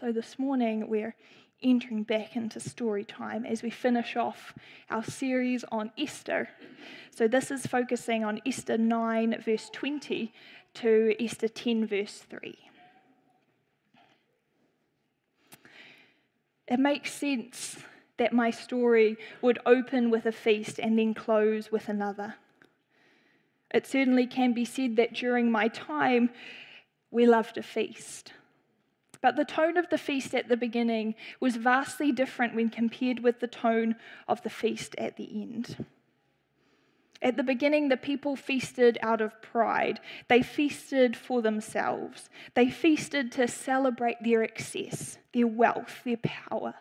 So this morning we're entering back into story time as we finish off our series on Esther. So this is focusing on Esther 9, verse 20 to Esther 10, verse 3. It makes sense that my story would open with a feast and then close with another. It certainly can be said that during my time, we loved a feast. But the tone of the feast at the beginning was vastly different when compared with the tone of the feast at the end. At the beginning, the people feasted out of pride. They feasted for themselves. They feasted to celebrate their excess, their wealth, their power.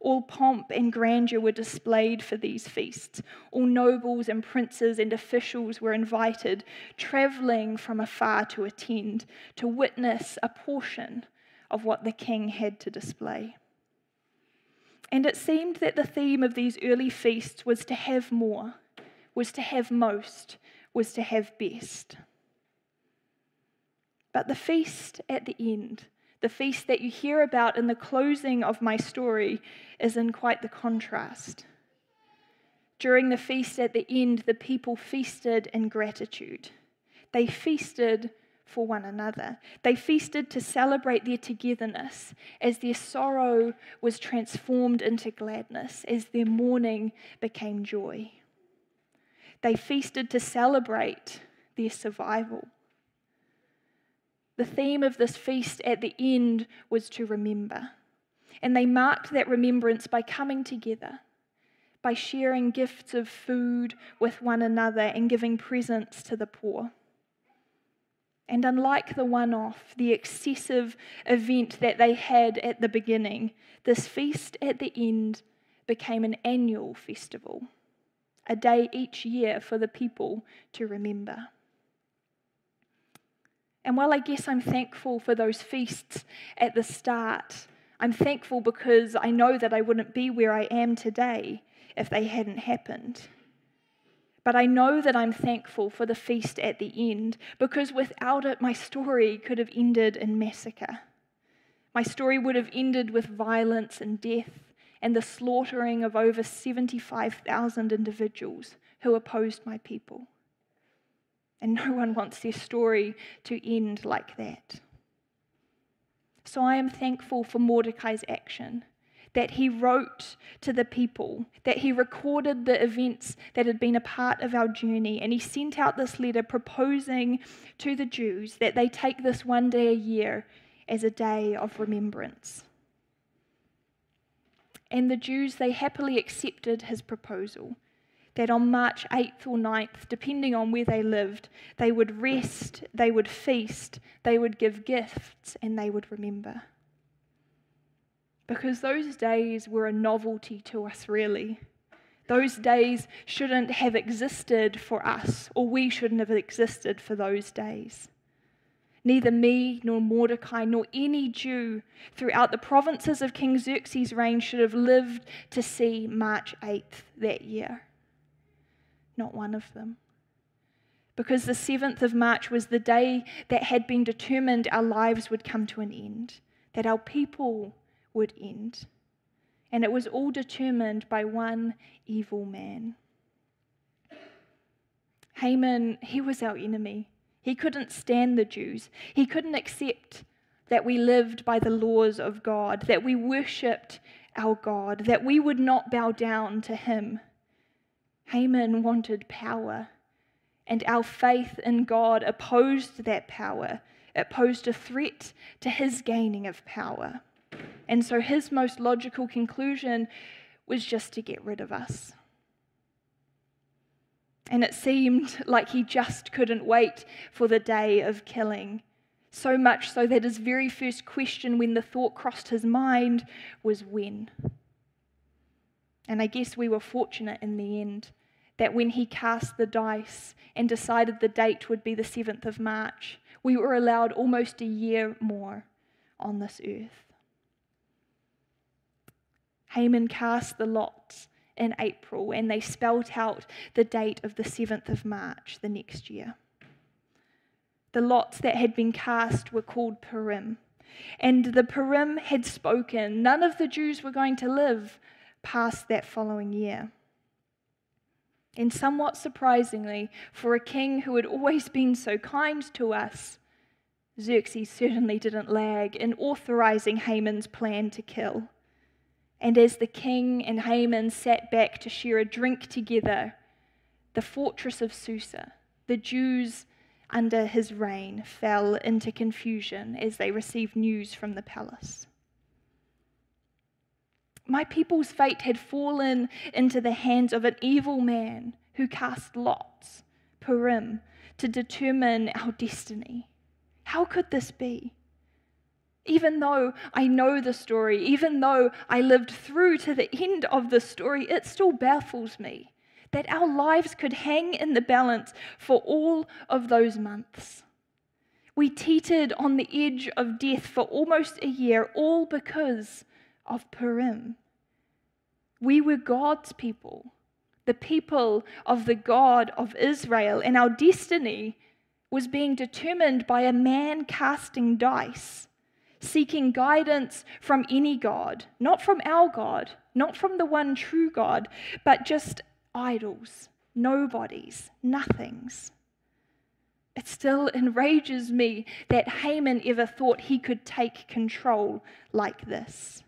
All pomp and grandeur were displayed for these feasts. All nobles and princes and officials were invited, travelling from afar to attend, to witness a portion of what the king had to display. And it seemed that the theme of these early feasts was to have more, was to have most, was to have best. But the feast at the end, the feast that you hear about in the closing of my story, is in quite the contrast. During the feast at the end, the people feasted in gratitude. They feasted for one another. They feasted to celebrate their togetherness as their sorrow was transformed into gladness, as their mourning became joy. They feasted to celebrate their survival. The theme of this feast at the end was to remember. And they marked that remembrance by coming together, by sharing gifts of food with one another and giving presents to the poor. And unlike the one off, the excessive event that they had at the beginning, this feast at the end became an annual festival, a day each year for the people to remember. And while I guess I'm thankful for those feasts at the start, I'm thankful because I know that I wouldn't be where I am today if they hadn't happened. But I know that I'm thankful for the feast at the end because without it, my story could have ended in massacre. My story would have ended with violence and death and the slaughtering of over 75,000 individuals who opposed my people. And no one wants their story to end like that. So I am thankful for Mordecai's action that he wrote to the people, that he recorded the events that had been a part of our journey, and he sent out this letter proposing to the Jews that they take this one day a year as a day of remembrance. And the Jews, they happily accepted his proposal that on March 8th or 9th, depending on where they lived, they would rest, they would feast, they would give gifts, and they would remember because those days were a novelty to us, really. Those days shouldn't have existed for us, or we shouldn't have existed for those days. Neither me, nor Mordecai, nor any Jew throughout the provinces of King Xerxes' reign should have lived to see March 8th that year. Not one of them. Because the 7th of March was the day that had been determined our lives would come to an end, that our people would end. And it was all determined by one evil man. Haman, he was our enemy. He couldn't stand the Jews. He couldn't accept that we lived by the laws of God, that we worshipped our God, that we would not bow down to him. Haman wanted power, and our faith in God opposed that power. It posed a threat to his gaining of power. And so his most logical conclusion was just to get rid of us. And it seemed like he just couldn't wait for the day of killing. So much so that his very first question, when the thought crossed his mind, was when. And I guess we were fortunate in the end that when he cast the dice and decided the date would be the 7th of March, we were allowed almost a year more on this earth. Haman cast the lots in April and they spelt out the date of the 7th of March the next year. The lots that had been cast were called Purim. And the Purim had spoken. None of the Jews were going to live past that following year. And somewhat surprisingly, for a king who had always been so kind to us, Xerxes certainly didn't lag in authorizing Haman's plan to kill. And as the king and Haman sat back to share a drink together, the fortress of Susa, the Jews under his reign, fell into confusion as they received news from the palace. My people's fate had fallen into the hands of an evil man who cast lots, Purim, to determine our destiny. How could this be? Even though I know the story, even though I lived through to the end of the story, it still baffles me that our lives could hang in the balance for all of those months. We teetered on the edge of death for almost a year, all because of Purim. We were God's people, the people of the God of Israel, and our destiny was being determined by a man casting dice, seeking guidance from any God, not from our God, not from the one true God, but just idols, nobodies, nothings. It still enrages me that Haman ever thought he could take control like this.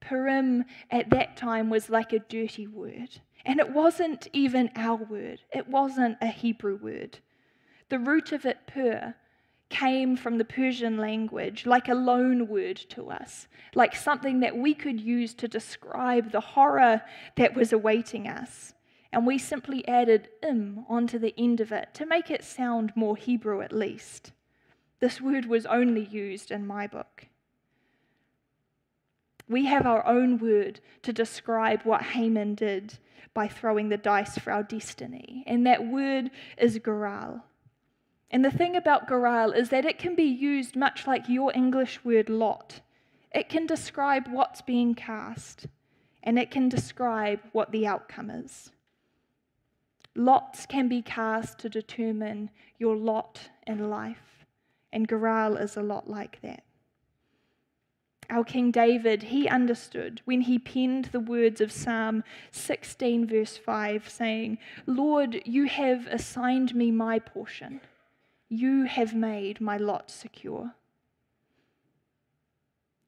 Purim at that time was like a dirty word. And it wasn't even our word, it wasn't a Hebrew word. The root of it, pur, came from the Persian language like a loan word to us, like something that we could use to describe the horror that was awaiting us. And we simply added im onto the end of it to make it sound more Hebrew at least. This word was only used in my book. We have our own word to describe what Haman did by throwing the dice for our destiny, and that word is goral. And the thing about goral is that it can be used much like your English word lot. It can describe what's being cast, and it can describe what the outcome is. Lots can be cast to determine your lot in life, and goral is a lot like that. Our King David, he understood when he penned the words of Psalm 16, verse 5, saying, Lord, you have assigned me my portion. You have made my lot secure.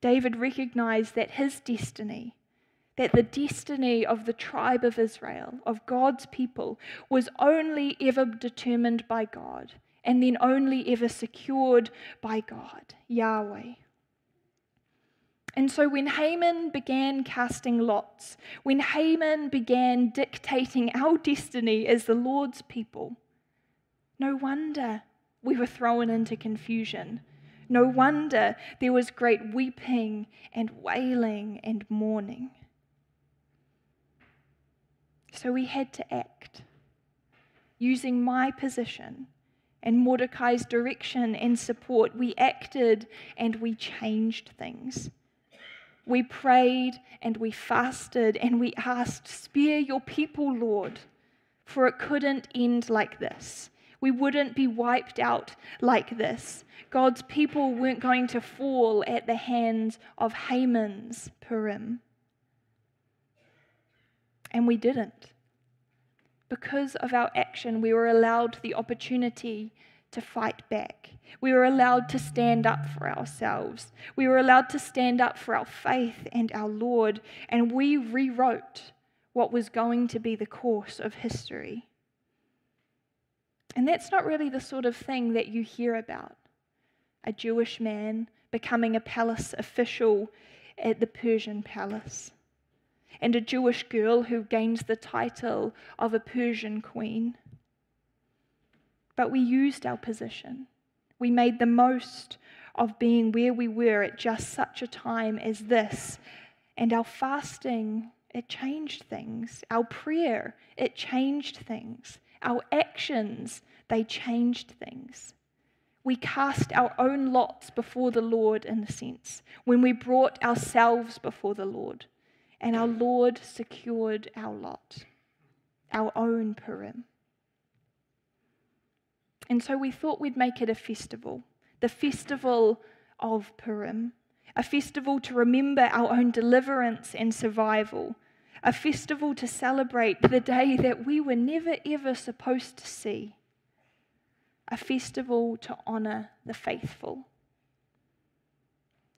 David recognized that his destiny, that the destiny of the tribe of Israel, of God's people, was only ever determined by God and then only ever secured by God, Yahweh. And so when Haman began casting lots, when Haman began dictating our destiny as the Lord's people, no wonder we were thrown into confusion. No wonder there was great weeping and wailing and mourning. So we had to act. Using my position and Mordecai's direction and support, we acted and we changed things. We prayed and we fasted and we asked, Spare your people, Lord, for it couldn't end like this. We wouldn't be wiped out like this. God's people weren't going to fall at the hands of Haman's Purim. And we didn't. Because of our action, we were allowed the opportunity to fight back. We were allowed to stand up for ourselves. We were allowed to stand up for our faith and our Lord, and we rewrote what was going to be the course of history. And that's not really the sort of thing that you hear about a Jewish man becoming a palace official at the Persian palace, and a Jewish girl who gains the title of a Persian queen. But we used our position. We made the most of being where we were at just such a time as this. And our fasting, it changed things. Our prayer, it changed things. Our actions, they changed things. We cast our own lots before the Lord, in a sense, when we brought ourselves before the Lord. And our Lord secured our lot, our own Purim. And so we thought we'd make it a festival the festival of Purim, a festival to remember our own deliverance and survival, a festival to celebrate the day that we were never ever supposed to see, a festival to honor the faithful.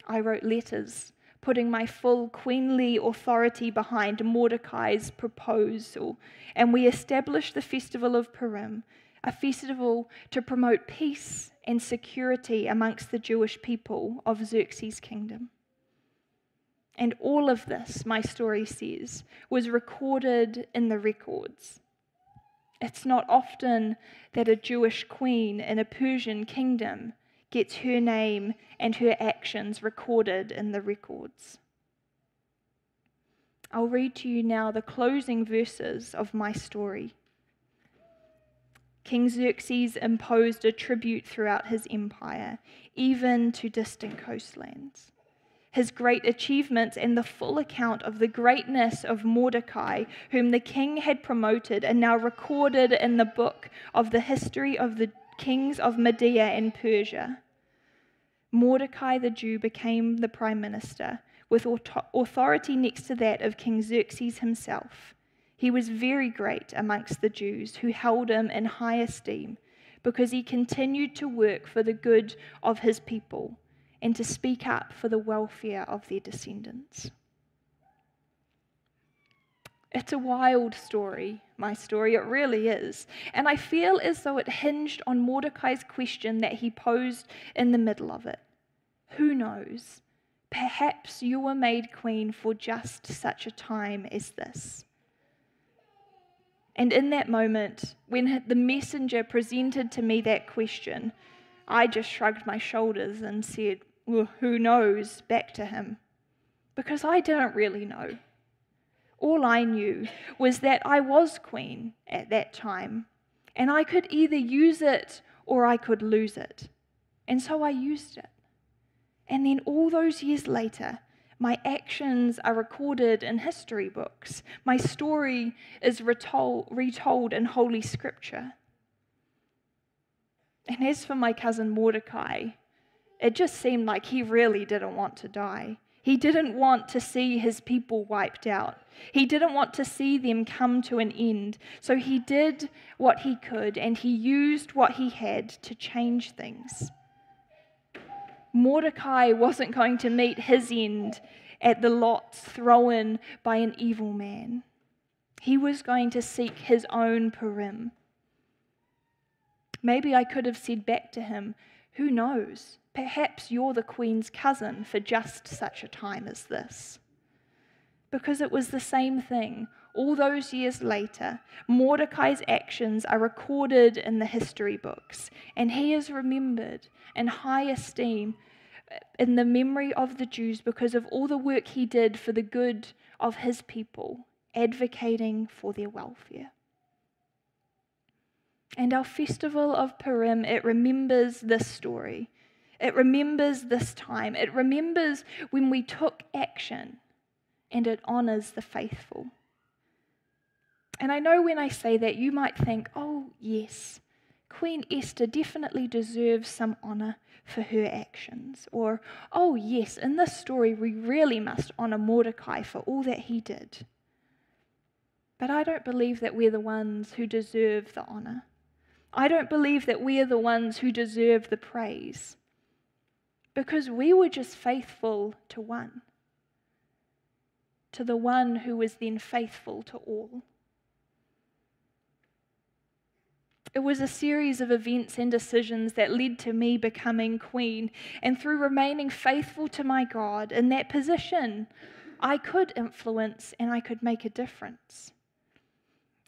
I wrote letters putting my full queenly authority behind Mordecai's proposal, and we established the festival of Purim, a festival to promote peace and security amongst the Jewish people of Xerxes' kingdom. And all of this, my story says, was recorded in the records. It's not often that a Jewish queen in a Persian kingdom gets her name and her actions recorded in the records. I'll read to you now the closing verses of my story. King Xerxes imposed a tribute throughout his empire, even to distant coastlands. His great achievements and the full account of the greatness of Mordecai, whom the king had promoted, are now recorded in the book of the history of the kings of Media and Persia. Mordecai the Jew became the prime minister, with authority next to that of King Xerxes himself. He was very great amongst the Jews, who held him in high esteem, because he continued to work for the good of his people and to speak up for the welfare of their descendants. It's a wild story, my story, it really is. And I feel as though it hinged on Mordecai's question that he posed in the middle of it. Who knows? Perhaps you were made queen for just such a time as this. And in that moment, when the messenger presented to me that question, I just shrugged my shoulders and said, Who knows? back to him. Because I didn't really know. All I knew was that I was queen at that time, and I could either use it or I could lose it. And so I used it. And then all those years later, my actions are recorded in history books. My story is retold, retold in Holy Scripture. And as for my cousin Mordecai, it just seemed like he really didn't want to die. He didn't want to see his people wiped out. He didn't want to see them come to an end. So he did what he could and he used what he had to change things. Mordecai wasn't going to meet his end at the lots thrown by an evil man. He was going to seek his own Purim. Maybe I could have said back to him, Who knows? Perhaps you're the Queen's cousin for just such a time as this. Because it was the same thing. All those years later, Mordecai's actions are recorded in the history books, and he is remembered in high esteem uh, in the memory of the Jews because of all the work he did for the good of his people, advocating for their welfare. And our festival of Purim, it remembers this story. It remembers this time. It remembers when we took action and it honors the faithful. And I know when I say that, you might think, oh, yes, Queen Esther definitely deserves some honor for her actions. Or, oh, yes, in this story, we really must honor Mordecai for all that he did. But I don't believe that we're the ones who deserve the honor. I don't believe that we are the ones who deserve the praise. Because we were just faithful to one, to the one who was then faithful to all. It was a series of events and decisions that led to me becoming queen. And through remaining faithful to my God in that position, I could influence and I could make a difference.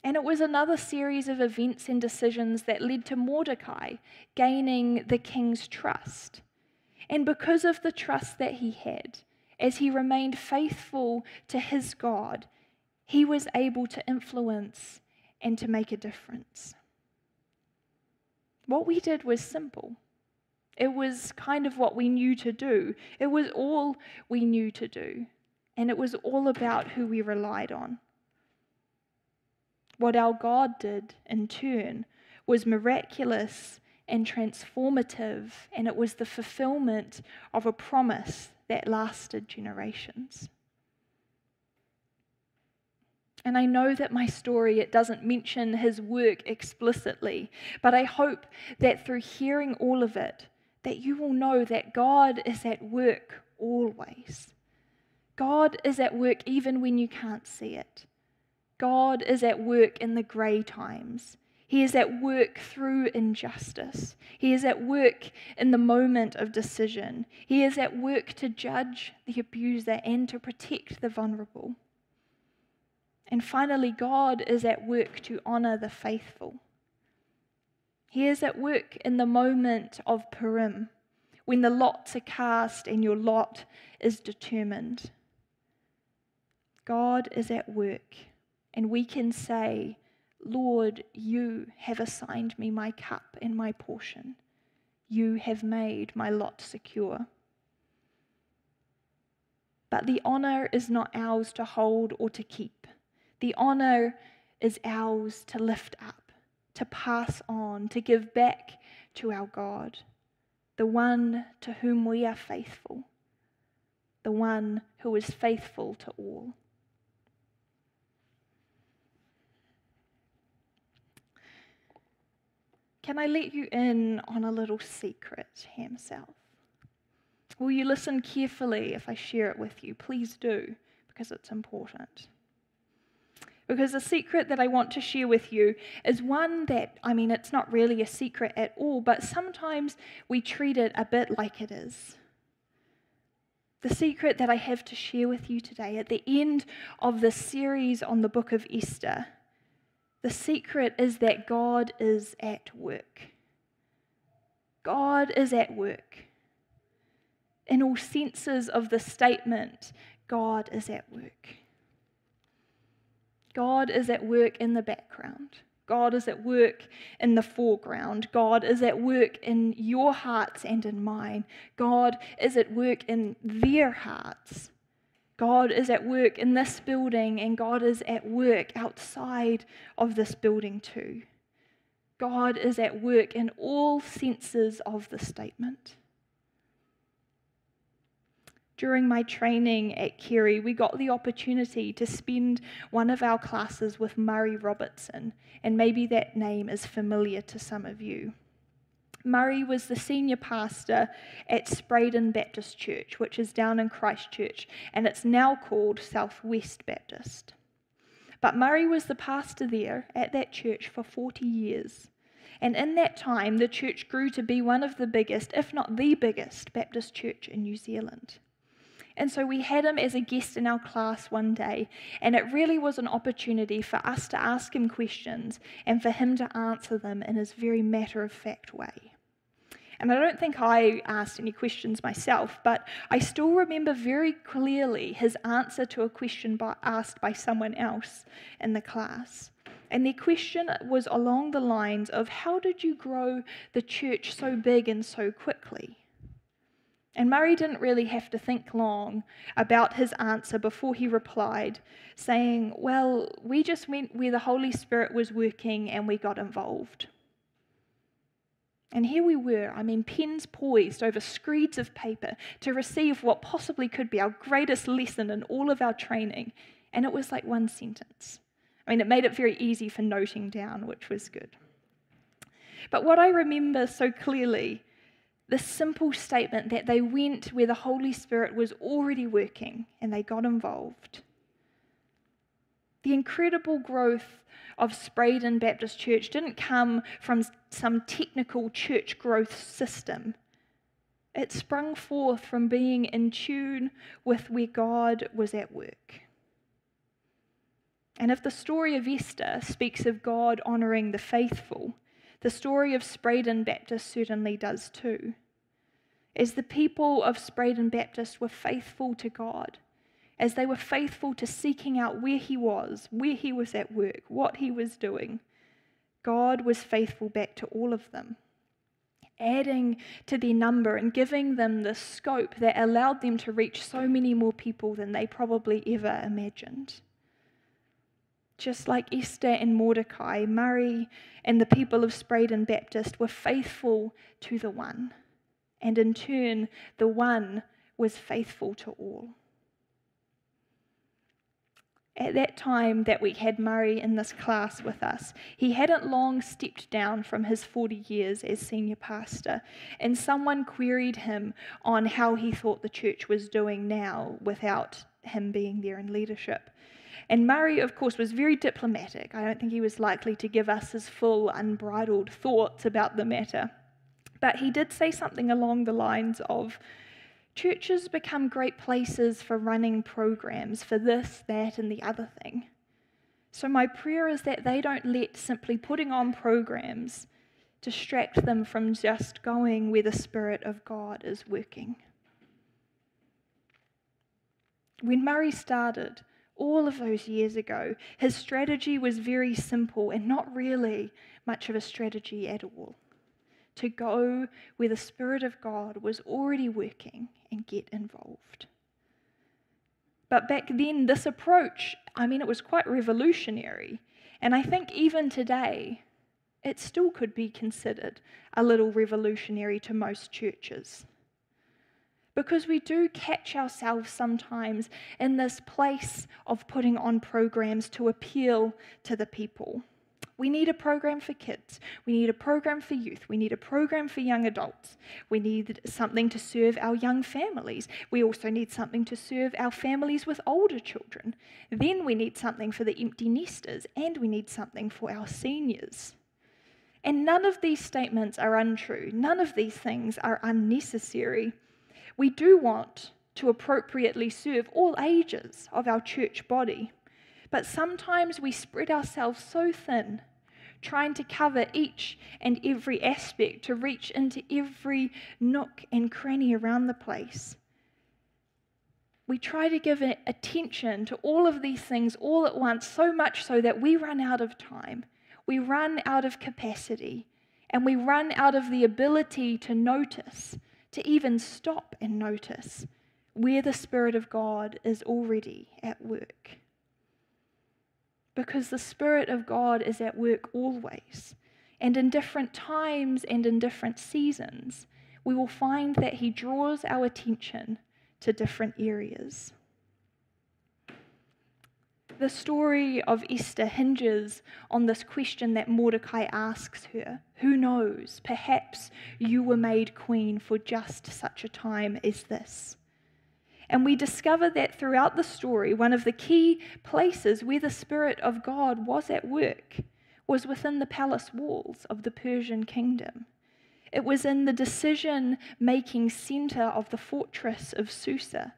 And it was another series of events and decisions that led to Mordecai gaining the king's trust. And because of the trust that he had, as he remained faithful to his God, he was able to influence and to make a difference. What we did was simple. It was kind of what we knew to do. It was all we knew to do. And it was all about who we relied on. What our God did, in turn, was miraculous and transformative, and it was the fulfillment of a promise that lasted generations. And I know that my story it doesn't mention his work explicitly, but I hope that through hearing all of it that you will know that God is at work always. God is at work even when you can't see it. God is at work in the grey times. He is at work through injustice. He is at work in the moment of decision. He is at work to judge the abuser and to protect the vulnerable. And finally, God is at work to honour the faithful. He is at work in the moment of Purim, when the lots are cast and your lot is determined. God is at work, and we can say, Lord, you have assigned me my cup and my portion. You have made my lot secure. But the honour is not ours to hold or to keep. The honour is ours to lift up, to pass on, to give back to our God, the one to whom we are faithful, the one who is faithful to all. Can I let you in on a little secret, South? Will you listen carefully if I share it with you? Please do, because it's important. Because the secret that I want to share with you is one that, I mean, it's not really a secret at all, but sometimes we treat it a bit like it is. The secret that I have to share with you today at the end of the series on the book of Esther the secret is that God is at work. God is at work. In all senses of the statement, God is at work. God is at work in the background. God is at work in the foreground. God is at work in your hearts and in mine. God is at work in their hearts. God is at work in this building and God is at work outside of this building too. God is at work in all senses of the statement. During my training at Carey, we got the opportunity to spend one of our classes with Murray Robertson, and maybe that name is familiar to some of you. Murray was the senior pastor at Spreydon Baptist Church, which is down in Christchurch, and it's now called Southwest Baptist. But Murray was the pastor there at that church for 40 years. And in that time, the church grew to be one of the biggest, if not the biggest, Baptist church in New Zealand. And so we had him as a guest in our class one day, and it really was an opportunity for us to ask him questions and for him to answer them in his very matter of fact way. And I don't think I asked any questions myself, but I still remember very clearly his answer to a question by, asked by someone else in the class. And the question was along the lines of How did you grow the church so big and so quickly? And Murray didn't really have to think long about his answer before he replied, saying, Well, we just went where the Holy Spirit was working and we got involved. And here we were, I mean, pens poised over screeds of paper to receive what possibly could be our greatest lesson in all of our training. And it was like one sentence. I mean, it made it very easy for noting down, which was good. But what I remember so clearly, the simple statement that they went where the Holy Spirit was already working and they got involved. The incredible growth of Spreydon Baptist Church didn't come from some technical church growth system. It sprung forth from being in tune with where God was at work. And if the story of Esther speaks of God honouring the faithful, the story of Spreydon Baptist certainly does too. As the people of Spreydon Baptist were faithful to God, as they were faithful to seeking out where he was, where he was at work, what he was doing, God was faithful back to all of them, adding to their number and giving them the scope that allowed them to reach so many more people than they probably ever imagined. Just like Esther and Mordecai, Murray and the people of Spreydon Baptist were faithful to the one. And in turn, the one was faithful to all. At that time that we had Murray in this class with us, he hadn't long stepped down from his 40 years as senior pastor, and someone queried him on how he thought the church was doing now without him being there in leadership. And Murray, of course, was very diplomatic. I don't think he was likely to give us his full, unbridled thoughts about the matter. But he did say something along the lines of, Churches become great places for running programs for this, that, and the other thing. So, my prayer is that they don't let simply putting on programs distract them from just going where the Spirit of God is working. When Murray started, all of those years ago, his strategy was very simple and not really much of a strategy at all to go where the Spirit of God was already working and get involved. But back then, this approach, I mean, it was quite revolutionary. And I think even today, it still could be considered a little revolutionary to most churches. Because we do catch ourselves sometimes in this place of putting on programs to appeal to the people. We need a program for kids. We need a program for youth. We need a program for young adults. We need something to serve our young families. We also need something to serve our families with older children. Then we need something for the empty nesters, and we need something for our seniors. And none of these statements are untrue. None of these things are unnecessary. We do want to appropriately serve all ages of our church body. But sometimes we spread ourselves so thin, trying to cover each and every aspect, to reach into every nook and cranny around the place. We try to give attention to all of these things all at once, so much so that we run out of time, we run out of capacity, and we run out of the ability to notice, to even stop and notice where the Spirit of God is already at work because the Spirit of God is at work always. And in different times and in different seasons, we will find that He draws our attention to different areas. The story of Esther hinges on this question that Mordecai asks her Who knows? Perhaps you were made queen for just such a time as this. And we discover that throughout the story, one of the key places where the Spirit of God was at work was within the palace walls of the Persian kingdom. It was in the decision making center of the fortress of Susa.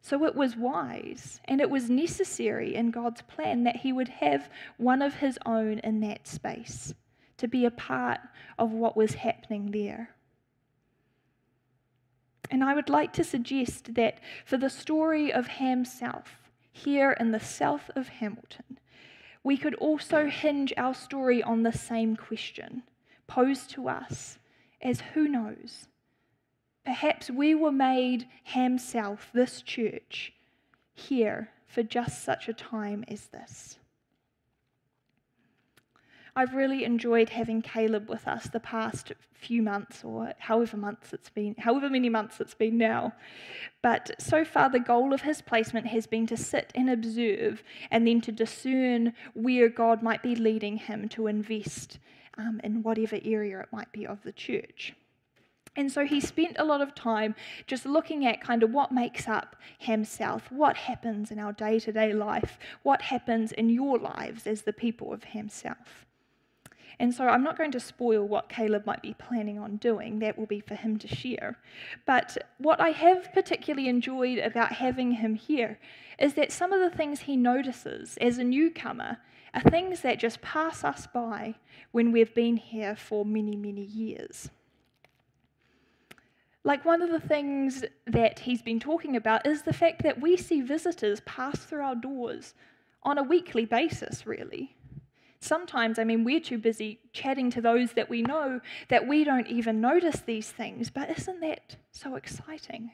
So it was wise and it was necessary in God's plan that He would have one of His own in that space to be a part of what was happening there. And I would like to suggest that for the story of Ham South, here in the south of Hamilton, we could also hinge our story on the same question posed to us as who knows? Perhaps we were made Ham South, this church, here for just such a time as this. I've really enjoyed having Caleb with us the past few months, or however months it's been, however many months it's been now. But so far, the goal of his placement has been to sit and observe, and then to discern where God might be leading him to invest um, in whatever area it might be of the church. And so he spent a lot of time just looking at kind of what makes up Ham South, what happens in our day to day life, what happens in your lives as the people of Ham South. And so I'm not going to spoil what Caleb might be planning on doing, that will be for him to share. But what I have particularly enjoyed about having him here is that some of the things he notices as a newcomer are things that just pass us by when we've been here for many, many years. Like one of the things that he's been talking about is the fact that we see visitors pass through our doors on a weekly basis, really. Sometimes, I mean, we're too busy chatting to those that we know that we don't even notice these things, but isn't that so exciting?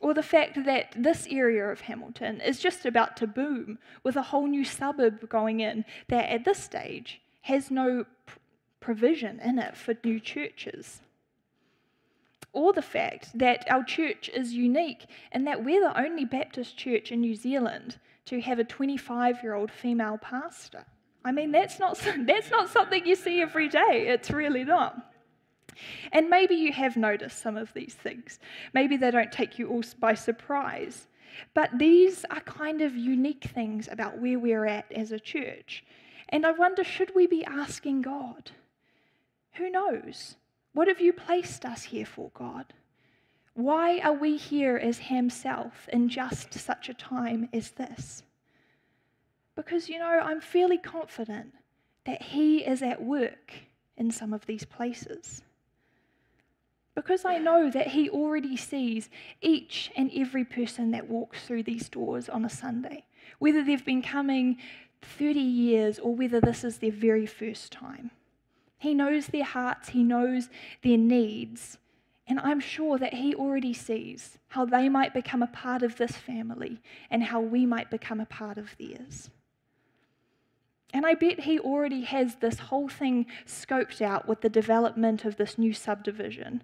Or the fact that this area of Hamilton is just about to boom with a whole new suburb going in that at this stage has no provision in it for new churches. Or the fact that our church is unique and that we're the only Baptist church in New Zealand to have a 25 year old female pastor. I mean, that's not, that's not something you see every day. It's really not. And maybe you have noticed some of these things. Maybe they don't take you all by surprise. But these are kind of unique things about where we're at as a church. And I wonder should we be asking God? Who knows? What have you placed us here for, God? Why are we here as Ham South in just such a time as this? Because, you know, I'm fairly confident that He is at work in some of these places. Because I know that He already sees each and every person that walks through these doors on a Sunday, whether they've been coming 30 years or whether this is their very first time. He knows their hearts, He knows their needs. And I'm sure that He already sees how they might become a part of this family and how we might become a part of theirs. And I bet He already has this whole thing scoped out with the development of this new subdivision.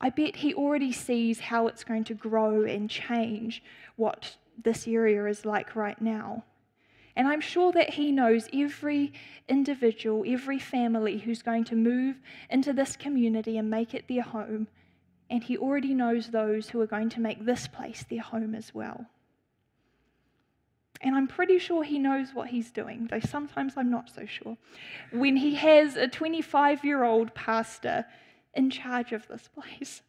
I bet He already sees how it's going to grow and change what this area is like right now. And I'm sure that He knows every individual, every family who's going to move into this community and make it their home. And He already knows those who are going to make this place their home as well. And I'm pretty sure he knows what he's doing, though sometimes I'm not so sure. When he has a 25 year old pastor in charge of this place.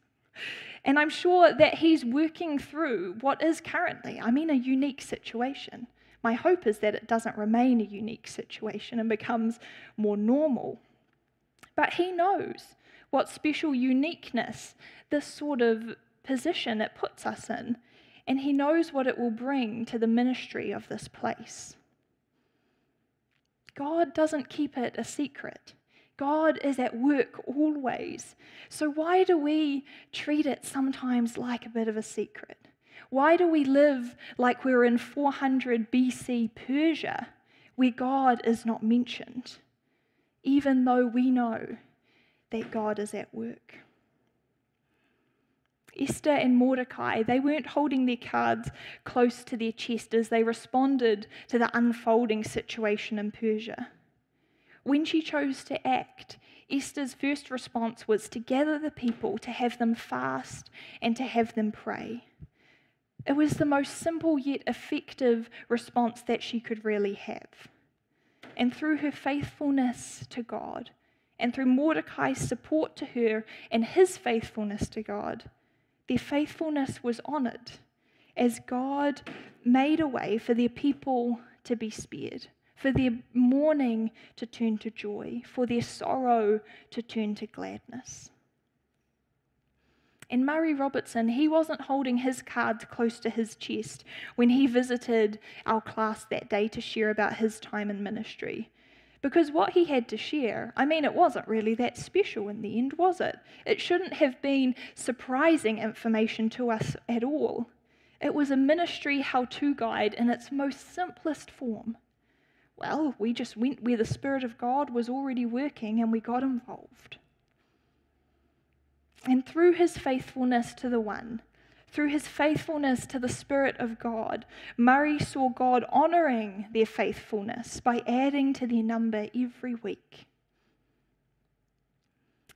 And I'm sure that he's working through what is currently, I mean, a unique situation. My hope is that it doesn't remain a unique situation and becomes more normal. But he knows what special uniqueness this sort of position it puts us in, and he knows what it will bring to the ministry of this place. God doesn't keep it a secret. God is at work always. So, why do we treat it sometimes like a bit of a secret? Why do we live like we're in 400 BC Persia, where God is not mentioned, even though we know that God is at work? Esther and Mordecai, they weren't holding their cards close to their chest as they responded to the unfolding situation in Persia. When she chose to act, Esther's first response was to gather the people, to have them fast, and to have them pray. It was the most simple yet effective response that she could really have. And through her faithfulness to God, and through Mordecai's support to her and his faithfulness to God, their faithfulness was honored as God made a way for their people to be spared, for their mourning to turn to joy, for their sorrow to turn to gladness. And Murray Robertson, he wasn't holding his cards close to his chest when he visited our class that day to share about his time in ministry. Because what he had to share, I mean, it wasn't really that special in the end, was it? It shouldn't have been surprising information to us at all. It was a ministry how to guide in its most simplest form. Well, we just went where the Spirit of God was already working and we got involved. And through his faithfulness to the one, through his faithfulness to the Spirit of God, Murray saw God honoring their faithfulness by adding to their number every week.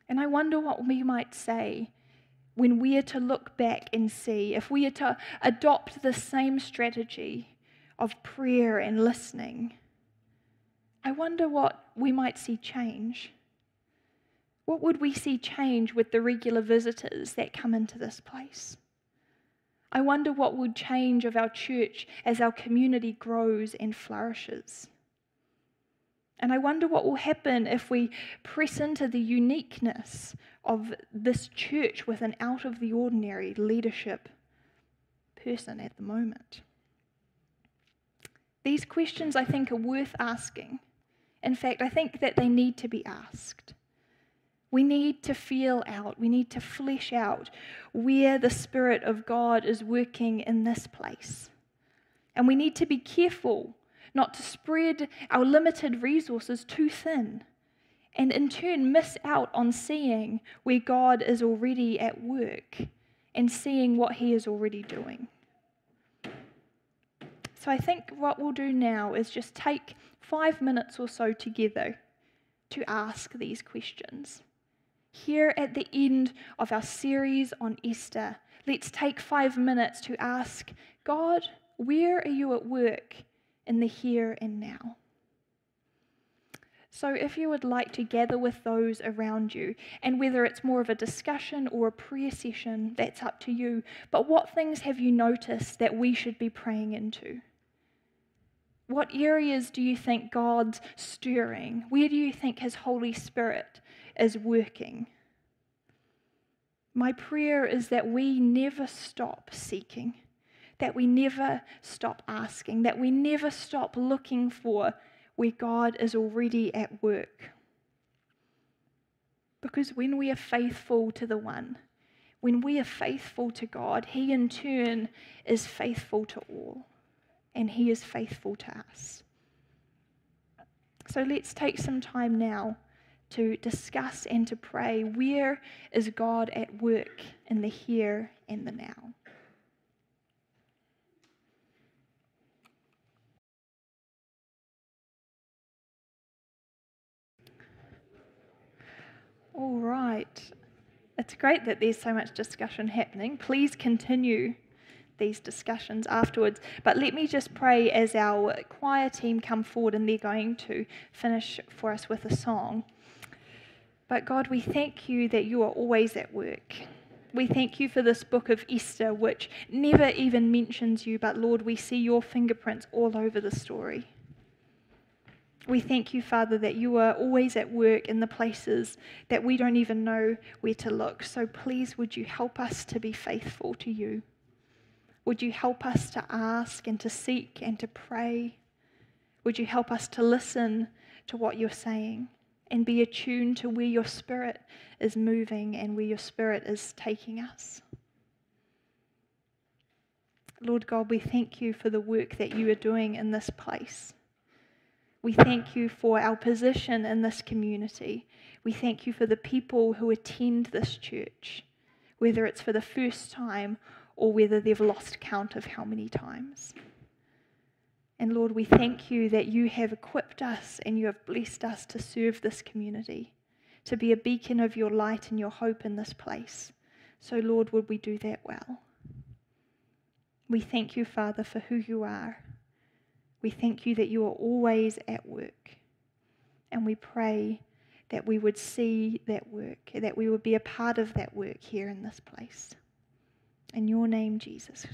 And I wonder what we might say when we are to look back and see if we are to adopt the same strategy of prayer and listening. I wonder what we might see change. What would we see change with the regular visitors that come into this place? I wonder what would change of our church as our community grows and flourishes. And I wonder what will happen if we press into the uniqueness of this church with an out of the ordinary leadership person at the moment. These questions, I think, are worth asking. In fact, I think that they need to be asked. We need to feel out, we need to flesh out where the Spirit of God is working in this place. And we need to be careful not to spread our limited resources too thin and in turn miss out on seeing where God is already at work and seeing what He is already doing. So I think what we'll do now is just take five minutes or so together to ask these questions. Here at the end of our series on Esther, let's take five minutes to ask God, where are you at work in the here and now? So, if you would like to gather with those around you, and whether it's more of a discussion or a prayer session, that's up to you. But what things have you noticed that we should be praying into? What areas do you think God's stirring? Where do you think His Holy Spirit is working? My prayer is that we never stop seeking, that we never stop asking, that we never stop looking for where God is already at work. Because when we are faithful to the one, when we are faithful to God, He in turn is faithful to all and He is faithful to us. So let's take some time now to discuss and to pray where is God at work in the here and the now. All right. It's great that there's so much discussion happening. Please continue these discussions afterwards. But let me just pray as our choir team come forward and they're going to finish for us with a song. But God, we thank you that you are always at work. We thank you for this book of Esther, which never even mentions you, but Lord, we see your fingerprints all over the story. We thank you, Father, that you are always at work in the places that we don't even know where to look. So please, would you help us to be faithful to you? Would you help us to ask and to seek and to pray? Would you help us to listen to what you're saying and be attuned to where your spirit is moving and where your spirit is taking us? Lord God, we thank you for the work that you are doing in this place. We thank you for our position in this community. We thank you for the people who attend this church, whether it's for the first time or whether they've lost count of how many times. And Lord, we thank you that you have equipped us and you have blessed us to serve this community, to be a beacon of your light and your hope in this place. So, Lord, would we do that well? We thank you, Father, for who you are. We thank you that you are always at work. And we pray that we would see that work, that we would be a part of that work here in this place. In your name, Jesus.